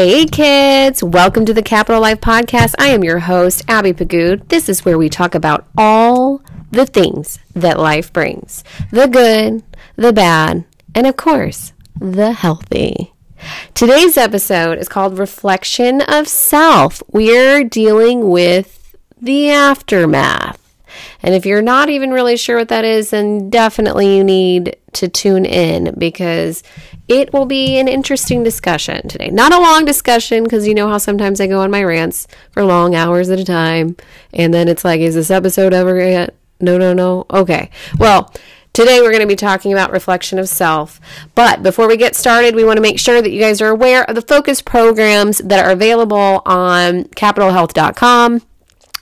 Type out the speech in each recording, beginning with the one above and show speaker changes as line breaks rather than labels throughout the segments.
Hey kids, welcome to the Kapitol Life Podcast. I am your host, Abby Pagood. This is where we talk about all the things that life brings the good, the bad, and of course, the healthy. Today's episode is called Reflection of Self. We're dealing with the aftermath. And if you're not even really sure what that is, then definitely you need to tune in because it will be an interesting discussion today. Not a long discussion because you know how sometimes I go on my rants for long hours at a time. And then it's like, is this episode ever yet? No, no, no. Okay. Well, Today, we're going to be talking about reflection of self. But before we get started, we want to make sure that you guys are aware of the focus programs that are available on kapitolhealth.com.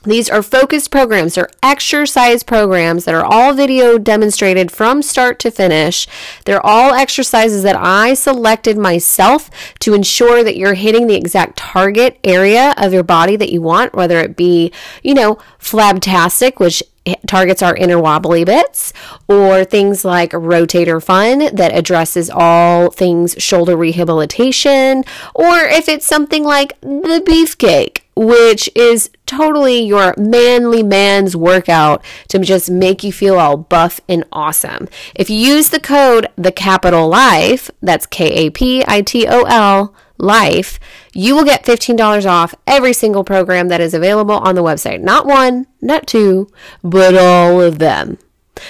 These are focused programs, they're exercise programs that are all video demonstrated from start to finish. They're all exercises that I selected myself to ensure that you're hitting the exact target area of your body that you want, whether it be, you know, flabtastic, which targets our inner wobbly bits, or things like Rotator Fun that addresses all things shoulder rehabilitation, or if it's something like the beefcake, which is totally your manly man's workout to just make you feel all buff and awesome. If you use the code the Kapitol life, that's K A P I T O L life, you will get $15 off every single program that is available on the website. Not one, not two, but all of them.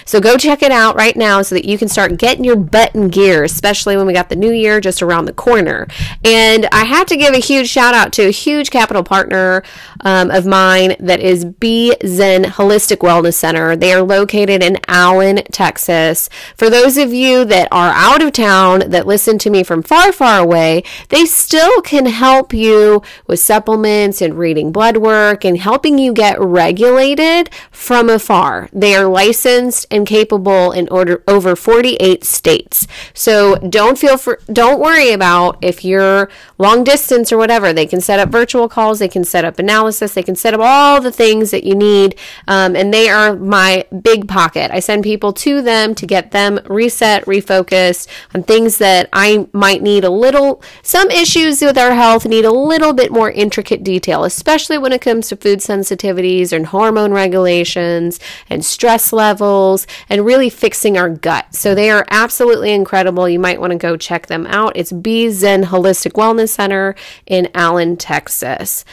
So go check it out right now so that you can start getting your butt in gear, especially when we got the new year just around the corner. And I have to give a huge shout out to a huge Kapitol partner um, of mine that is B Zen Holistic Wellness Center. They are located in Allen, Texas. For those of you that are out of town that listen to me from far, far away, they still can help you with supplements and reading blood work and helping you get regulated from afar. They are licensed and capable in order over 48 states. So don't feel for don't worry about if you're long distance or whatever. They can set up virtual calls. They can set up analysis. They can set up all the things that you need. Um, and they are my big pocket. I send people to them to get them reset, refocused on things that I might need a little. Some issues with our health need a little bit more intricate detail, especially when it comes to food sensitivities and hormone regulations and stress levels and really fixing our gut. So they are absolutely incredible. You might want to go check them out. It's B Zen Holistic Wellness Center in Allen, Texas.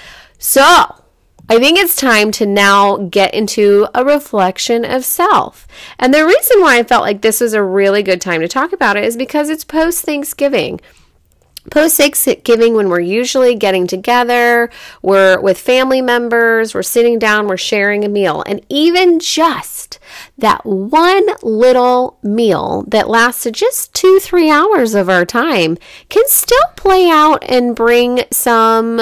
So, I think it's time to now get into a reflection of self. And the reason why I felt like this was a really good time to talk about it is because it's post Thanksgiving post Thanksgiving when we're usually getting together, we're with family members, we're sitting down, we're sharing a meal. And even just that one little meal that lasted just two, three hours of our time can still play out and bring some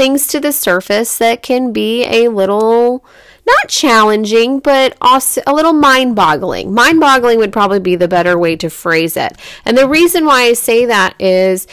things to the surface that can be a little not challenging, but also a little mind boggling. Mind boggling would probably be the better way to phrase it. And the reason why I say that is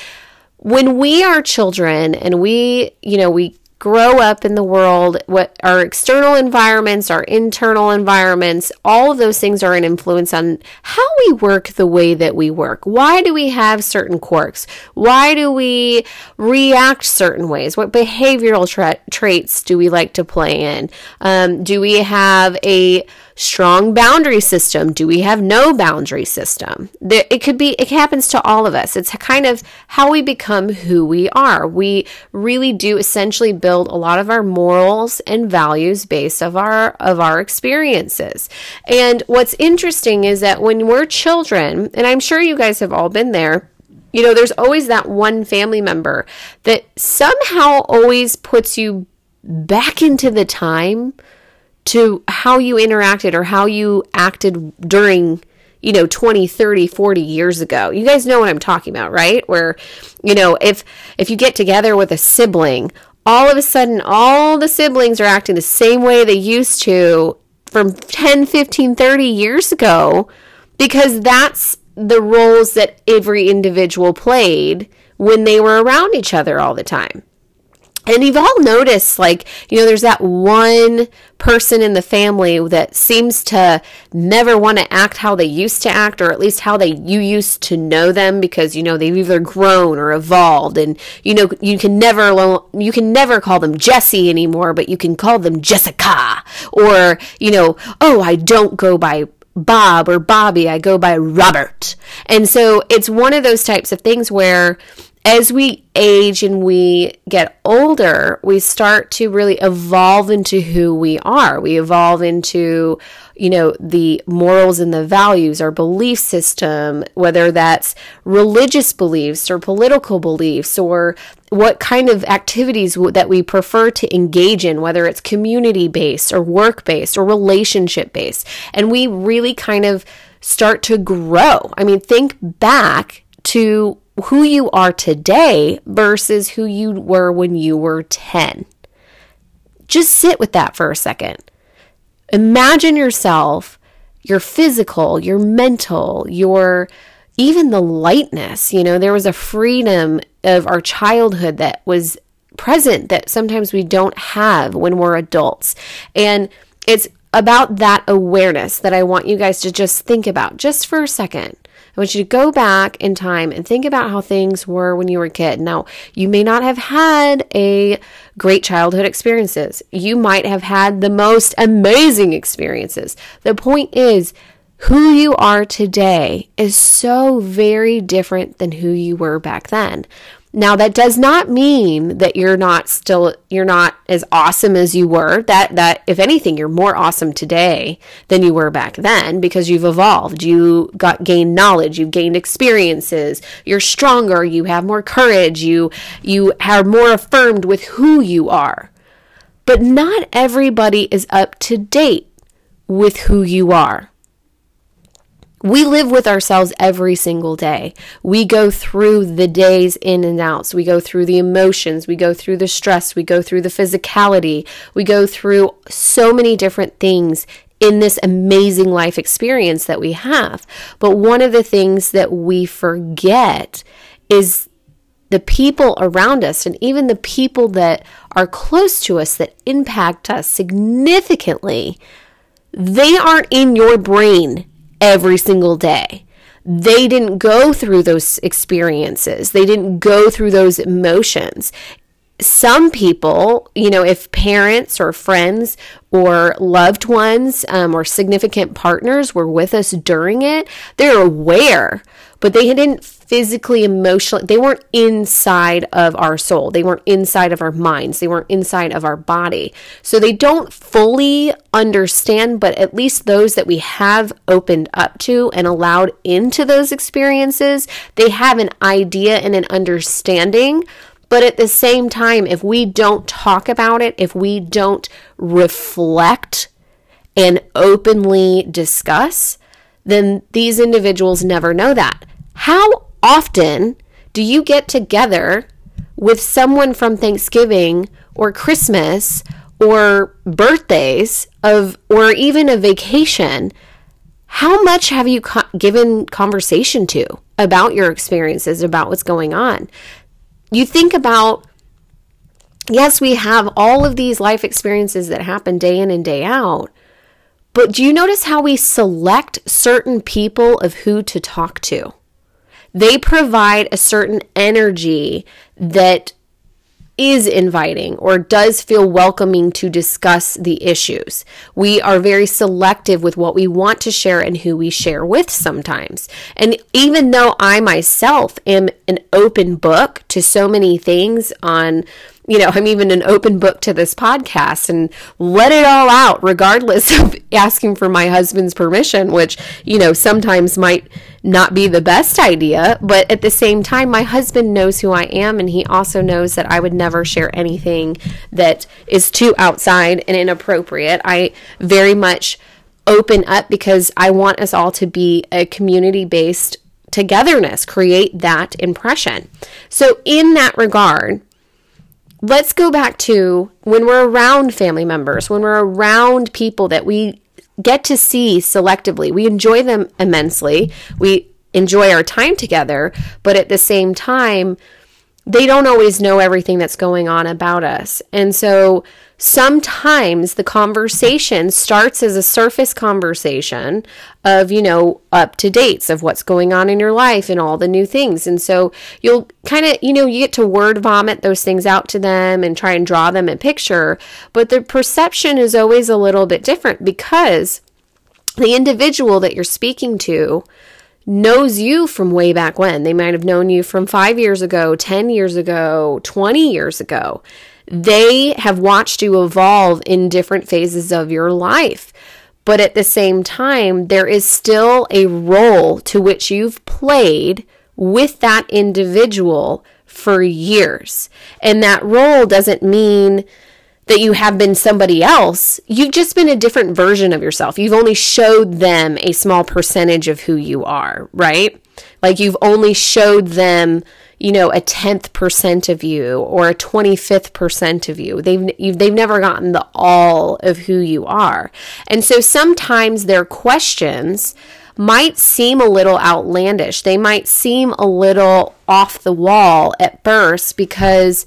when we are children and we, you know, we grow up in the world, what our external environments, our internal environments, all of those things are an influence on how we work the way that we work. Why do we have certain quirks? Why do we react certain ways? What behavioral tra- traits do we like to play in? Um, do we have a strong boundary system? Do we have no boundary system? It could be, it happens to all of us. It's kind of how we become who we are. We really do essentially build a lot of our morals and values based of our of our experiences. And what's interesting is that when we're children, and I'm sure you guys have all been there, you know, there's always that one family member that somehow always puts you back into the time to how you interacted or how you acted during you know 20 30 40 years ago. You guys know what i'm talking about right? Where you know if if you get together with a sibling all of a sudden all the siblings are acting the same way they used to from 10 15 30 years ago because that's the roles that every individual played when they were around each other all the time And you've all noticed, like, you know, there's that one person in the family that seems to never want to act how they used to act, or at least how they you used to know them, because you know they've either grown or evolved, and you know you can never you can never call them Jesse anymore, but you can call them Jessica, or you know, oh, I don't go by Bob or Bobby, I go by Robert, and so it's one of those types of things where as we age and we get older, we start to really evolve into who we are. We evolve into, you know, the morals and the values, our belief system, whether that's religious beliefs or political beliefs or what kind of activities that we prefer to engage in, whether it's community based or work based or relationship based. And we really kind of start to grow. I mean, think back to who you are today versus who you were when you were 10. Just sit with that for a second. Imagine yourself, your physical, your mental, your even the lightness. You know, there was a freedom of our childhood that was present that sometimes we don't have when we're adults. And it's about that awareness that I want you guys to just think about just for a second. I want you to go back in time and think about how things were when you were a kid. Now, you may not have had a great childhood experiences. You might have had the most amazing experiences. The point is, who you are today is so very different than who you were back then. Now that does not mean that you're not still you're not as awesome as you were. That that if anything you're more awesome today than you were back then because you've evolved. You got gained knowledge, you've gained experiences. You're stronger, you have more courage, you you are more affirmed with who you are. But not everybody is up to date with who you are. We live with ourselves every single day. We go through the days in and outs. We go through the emotions. We go through the stress. We go through the physicality. We go through so many different things in this amazing life experience that we have. But one of the things that we forget is the people around us and even the people that are close to us that impact us significantly. They aren't in your brain every single day. They didn't go through those experiences, they didn't go through those emotions. Some people, you know, if parents or friends or loved ones um, or significant partners were with us during it, they're aware, but they didn't physically, emotionally, they weren't inside of our soul. They weren't inside of our minds. They weren't inside of our body. So they don't fully understand, but at least those that we have opened up to and allowed into those experiences, they have an idea and an understanding. But at the same time, if we don't talk about it, if we don't reflect and openly discuss, then these individuals never know that. How often do you get together with someone from Thanksgiving or Christmas or birthdays of or even a vacation? How much have you co- given conversation to about your experiences, about what's going on? You think about yes, we have all of these life experiences that happen day in and day out. But do you notice how we select certain people of who to talk to? They provide a certain energy that is inviting or does feel welcoming to discuss the issues. We are very selective with what we want to share and who we share with sometimes. And even though I myself am an open book to so many things on you know, I'm even an open book to this podcast and let it all out, regardless of asking for my husband's permission, which, you know, sometimes might not be the best idea. But at the same time, my husband knows who I am, and he also knows that I would never share anything that is too outside and inappropriate. I very much open up because I want us all to be a community based togetherness, create that impression. So, in that regard, let's go back to when we're around family members, when we're around people that we get to see selectively. We enjoy them immensely. We enjoy our time together, but at the same time, they don't always know everything that's going on about us. And so sometimes the conversation starts as a surface conversation of, you know, up to dates of what's going on in your life and all the new things. And so you'll kind of, you know, you get to word vomit those things out to them and try and draw them a picture. But the perception is always a little bit different because the individual that you're speaking to knows you from way back when. They might have known you from five years ago, 10 years ago, 20 years ago. They have watched you evolve in different phases of your life. But at the same time, there is still a role to which you've played with that individual for years. And that role doesn't mean that you have been somebody else. You've just been a different version of yourself. You've only showed them a small percentage of who you are, right? Like you've only showed them, you know, a tenth percent of you or a 25th percent of you. They've, they've never gotten the all of who you are. And so sometimes their questions might seem a little outlandish. They might seem a little off the wall at first because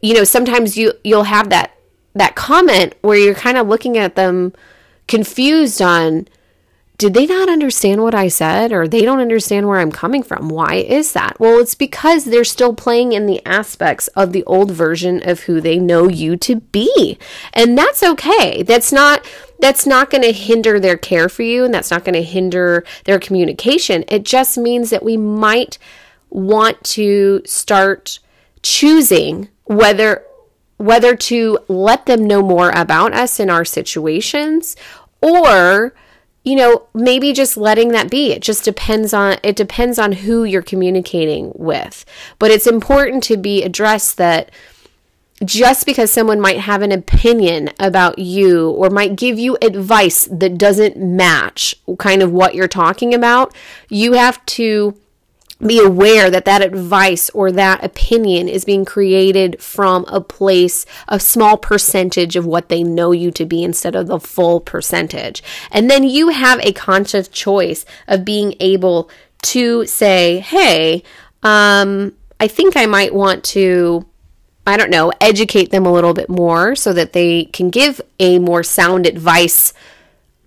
you know sometimes you you'll have that that comment where you're kind of looking at them confused on did they not understand what I said or they don't understand where I'm coming from? Why is that? Well, it's because they're still playing in the aspects of the old version of who they know you to be. And that's okay. That's not that's not going to hinder their care for you and that's not going to hinder their communication. It just means that we might want to start choosing whether whether to let them know more about us in our situations or you know maybe just letting that be. It just depends on it depends on who you're communicating with. But it's important to be addressed that just because someone might have an opinion about you or might give you advice that doesn't match kind of what you're talking about you have to be aware that that advice or that opinion is being created from a place, a small percentage of what they know you to be instead of the full percentage. And then you have a conscious choice of being able to say, hey, um, I think I might want to, I don't know, educate them a little bit more so that they can give a more sound advice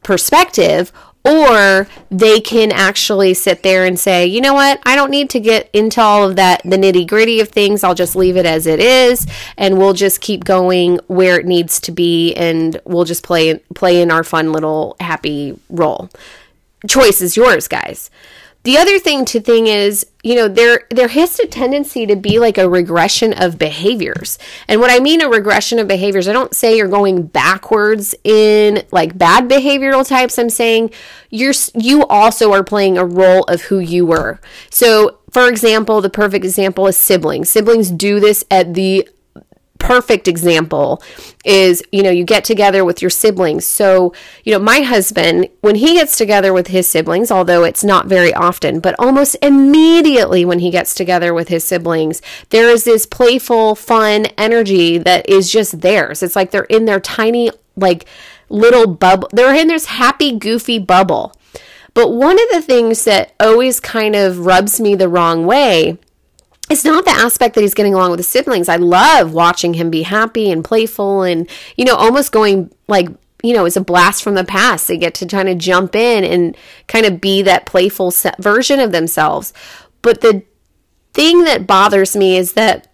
perspective or they can actually sit there and say, you know what, I don't need to get into all of that, the nitty gritty of things. I'll just leave it as it is, and we'll just keep going where it needs to be, and we'll just play play in our fun little happy role. Choice is yours, guys. The other thing to thing is, you know, there there has a tendency to be like a regression of behaviors. And what I mean a regression of behaviors, I don't say you're going backwards in like bad behavioral types. I'm saying you're you also are playing a role of who you were. So, for example, the perfect example is siblings. Siblings do this at the perfect example is you know you get together with your siblings. So you know my husband when he gets together with his siblings although it's not very often but almost immediately when he gets together with his siblings there is this playful fun energy that is just theirs. It's like they're in their tiny like little bubble they're in this happy goofy bubble. But one of the things that always kind of rubs me the wrong way it's not the aspect that he's getting along with his siblings. I love watching him be happy and playful and, you know, almost going like, you know, it's a blast from the past. They get to kind of jump in and kind of be that playful version of themselves. But the thing that bothers me is that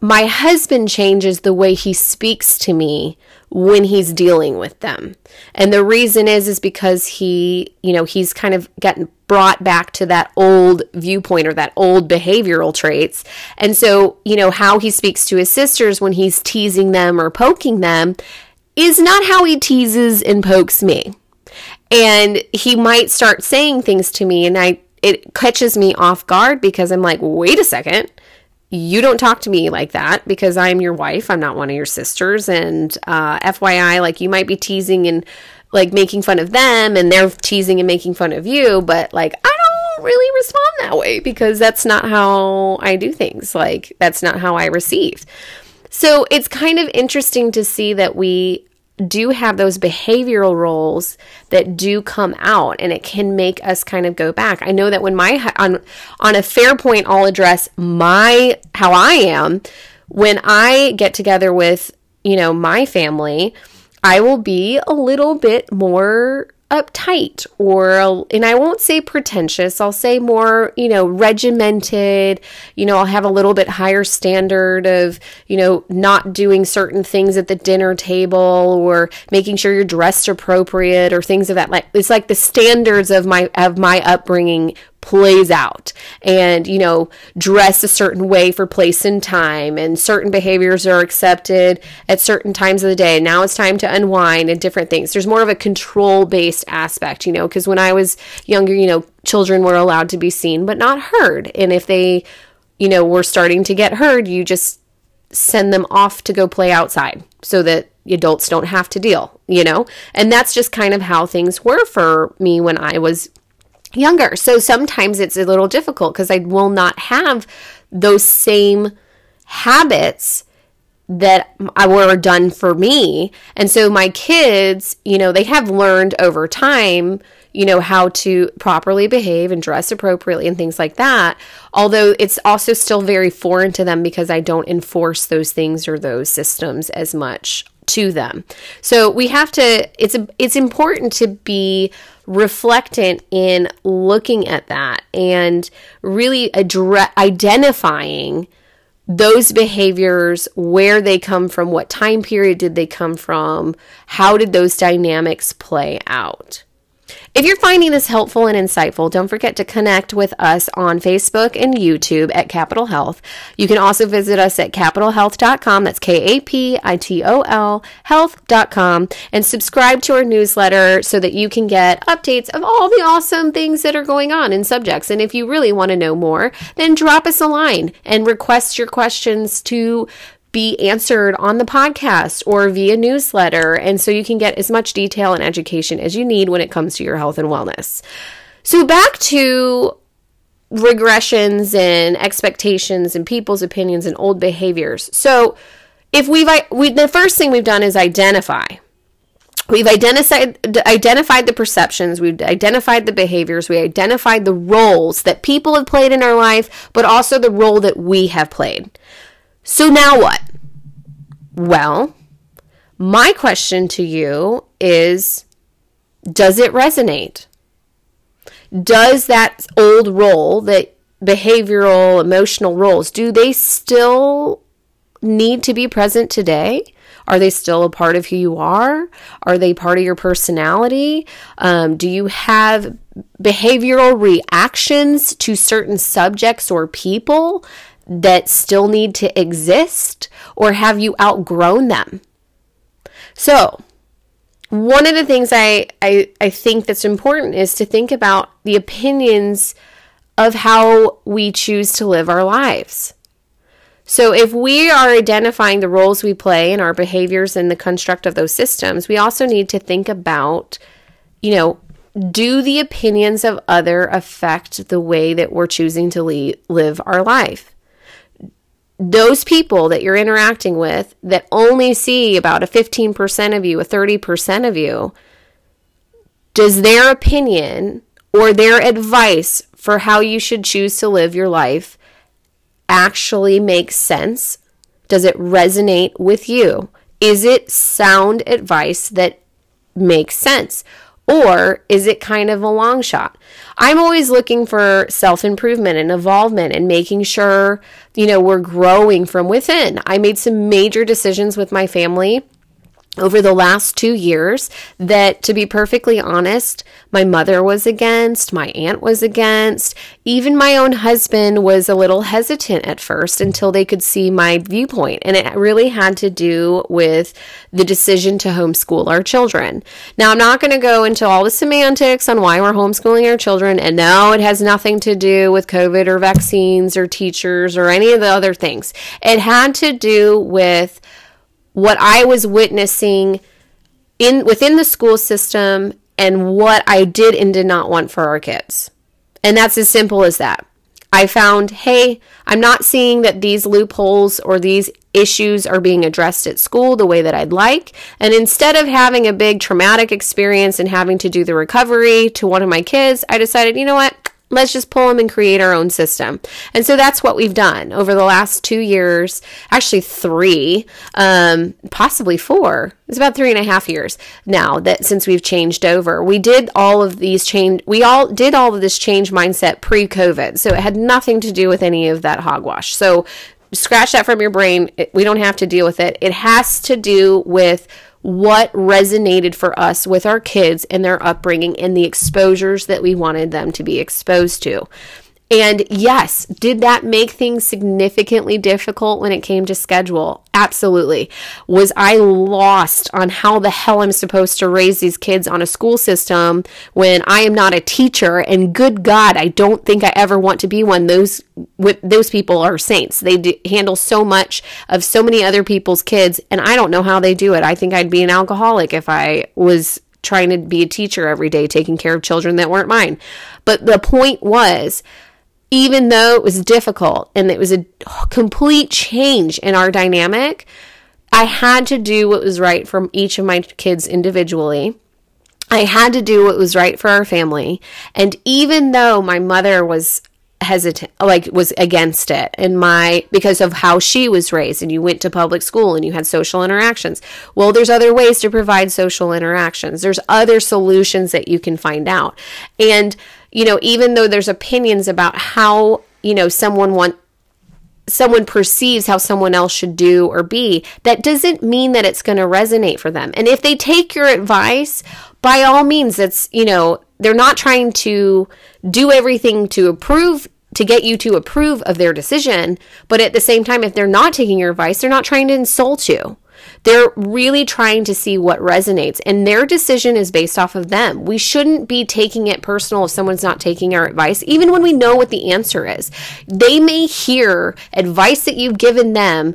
my husband changes the way he speaks to me when he's dealing with them. And the reason is is because he, you know, he's kind of gotten brought back to that old viewpoint or that old behavioral traits. And so, you know, how he speaks to his sisters when he's teasing them or poking them is not how he teases and pokes me. And he might start saying things to me and I it catches me off guard because I'm like, "Wait a second you don't talk to me like that because I'm your wife. I'm not one of your sisters. And uh, FYI, like you might be teasing and like making fun of them, and they're teasing and making fun of you. But like, I don't really respond that way because that's not how I do things. Like, that's not how I receive. So it's kind of interesting to see that we do have those behavioral roles that do come out and it can make us kind of go back. I know that when my on on a fair point I'll address my how I am when I get together with, you know, my family, I will be a little bit more uptight or and I won't say pretentious I'll say more you know regimented. You know I'll have a little bit higher standard of you know not doing certain things at the dinner table or making sure you're dressed appropriate or things of that like it's like the standards of my of my upbringing plays out and you know dress a certain way for place and time. And certain behaviors are accepted at certain times of the day. Now it's time to unwind and different things. There's more of a control based aspect you know because when i was younger you know children were allowed to be seen but not heard. And if they you know were starting to get heard you just send them off to go play outside so that adults don't have to deal you know? And that's just kind of how things were for me when i was younger. So sometimes it's a little difficult because I will not have those same habits that I were done for me. And so my kids, you know, they have learned over time, you know, how to properly behave and dress appropriately and things like that. Although it's also still very foreign to them because I don't enforce those things or those systems as much to them. So we have to it's a, it's important to be reflectant in looking at that and really address, identifying those behaviors, where they come from, what time period did they come from, how did those dynamics play out. If you're finding this helpful and insightful, don't forget to connect with us on Facebook and YouTube at Kapitol Health. You can also visit us at kapitolhealth.com. That's K A P I T O L health.com and subscribe to our newsletter so that you can get updates of all the awesome things that are going on in subjects. And if you really want to know more, then drop us a line and request your questions to be answered on the podcast or via newsletter. And so you can get as much detail and education as you need when it comes to your health and wellness. So, back to regressions and expectations and people's opinions and old behaviors. So, if we've we, the first thing we've done is identify. We've identified identified the perceptions, we've identified the behaviors, we identified the roles that people have played in our life, but also the role that we have played. So now what? Well, my question to you is Does it resonate? Does that old role, that behavioral, emotional roles, do they still need to be present today? Are they still a part of who you are? Are they part of your personality? Um, do you have behavioral reactions to certain subjects or people that still need to exist, or have you outgrown them? So, one of the things I, I, I think that's important is to think about the opinions of how we choose to live our lives. So, if we are identifying the roles we play and our behaviors and the construct of those systems, we also need to think about, you know, do the opinions of other affect the way that we're choosing to le- live our life? Those people that you're interacting with that only see about a 15% of you, a 30% of you, does their opinion or their advice for how you should choose to live your life actually make sense? Does it resonate with you? Is it sound advice that makes sense? Or is it kind of a long shot? I'm always looking for self improvement and involvement and making sure, you know, we're growing from within. I made some major decisions with my family over the last two years that, to be perfectly honest, my mother was against, my aunt was against, even my own husband was a little hesitant at first until they could see my viewpoint. And it really had to do with the decision to homeschool our children. Now, I'm not going to go into all the semantics on why we're homeschooling our children. And no, it has nothing to do with COVID or vaccines or teachers or any of the other things. It had to do with what I was witnessing in within the school system and what I did and did not want for our kids. And that's as simple as that. I found, hey, I'm not seeing that these loopholes or these issues are being addressed at school the way that I'd like. And instead of having a big traumatic experience and having to do the recovery to one of my kids, I decided, you know what? Let's just pull them and create our own system. And so that's what we've done over the last two years, actually three, um, possibly four. It's about three and a half years now that since we've changed over. We did all of these change, we all did all of this change mindset pre COVID. So it had nothing to do with any of that hogwash. So scratch that from your brain. We don't have to deal with it. It has to do with what resonated for us with our kids and their upbringing and the exposures that we wanted them to be exposed to. And yes, did that make things significantly difficult when it came to schedule? Absolutely. Was I lost on how the hell I'm supposed to raise these kids on a school system when I am not a teacher? And good God, I don't think I ever want to be one. Those with those people are saints. They do, handle so much of so many other people's kids, and I don't know how they do it. I think I'd be an alcoholic if I was trying to be a teacher every day, taking care of children that weren't mine. But the point was even though it was difficult and it was a complete change in our dynamic, I had to do what was right for each of my kids individually. I had to do what was right for our family. And even though my mother was hesitant like was against it and my because of how she was raised and you went to public school and you had social interactions well there's other ways to provide social interactions there's other solutions that you can find out and you know, even though there's opinions about how, you know, someone want someone perceives how someone else should do or be, that doesn't mean that it's going to resonate for them. And if they take your advice, by all means, it's, you know, they're not trying to do everything to approve to get you to approve of their decision, but at the same time if they're not taking your advice, they're not trying to insult you. They're really trying to see what resonates, and their decision is based off of them. We shouldn't be taking it personal if someone's not taking our advice, even when we know what the answer is. They may hear advice that you've given them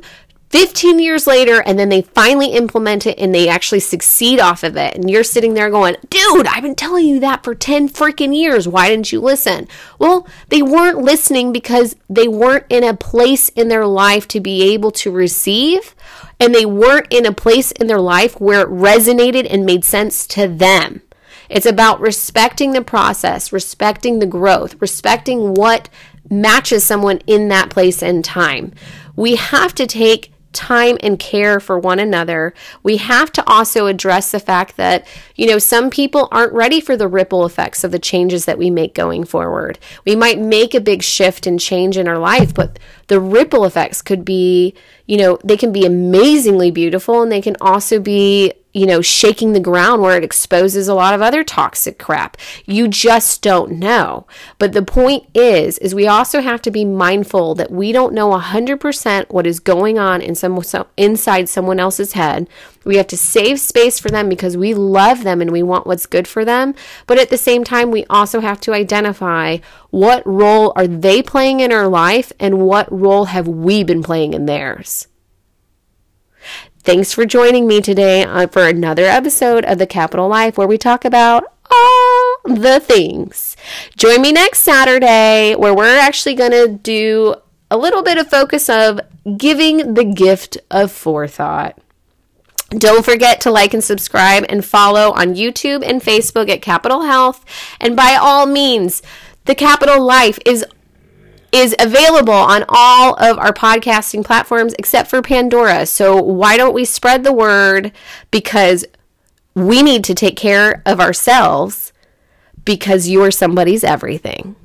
15 years later and then they finally implement it and they actually succeed off of it and you're sitting there going dude i've been telling you that for 10 freaking years why didn't you listen well they weren't listening because they weren't in a place in their life to be able to receive and they weren't in a place in their life where it resonated and made sense to them. It's about respecting the process respecting the growth respecting what matches someone in that place and time. We have to take time and care for one another, we have to also address the fact that, you know, some people aren't ready for the ripple effects of the changes that we make going forward. We might make a big shift and change in our life, but the ripple effects could be, you know, they can be amazingly beautiful and they can also be you know, shaking the ground where it exposes a lot of other toxic crap. You just don't know. But the point is, is we also have to be mindful that we don't know 100% what is going on in some, inside someone else's head. We have to save space for them because we love them and we want what's good for them. But at the same time, we also have to identify what role are they playing in our life and what role have we been playing in theirs. Thanks for joining me today uh, for another episode of The Kapitol Life where we talk about all the things. Join me next Saturday where we're actually going to do a little bit of focus of giving the gift of forethought. Don't forget to like and subscribe and follow on YouTube and Facebook at Kapitol Health. And by all means, the Kapitol Life is is available on all of our podcasting platforms except for Pandora. So why don't we spread the word because we need to take care of ourselves because you are somebody's everything.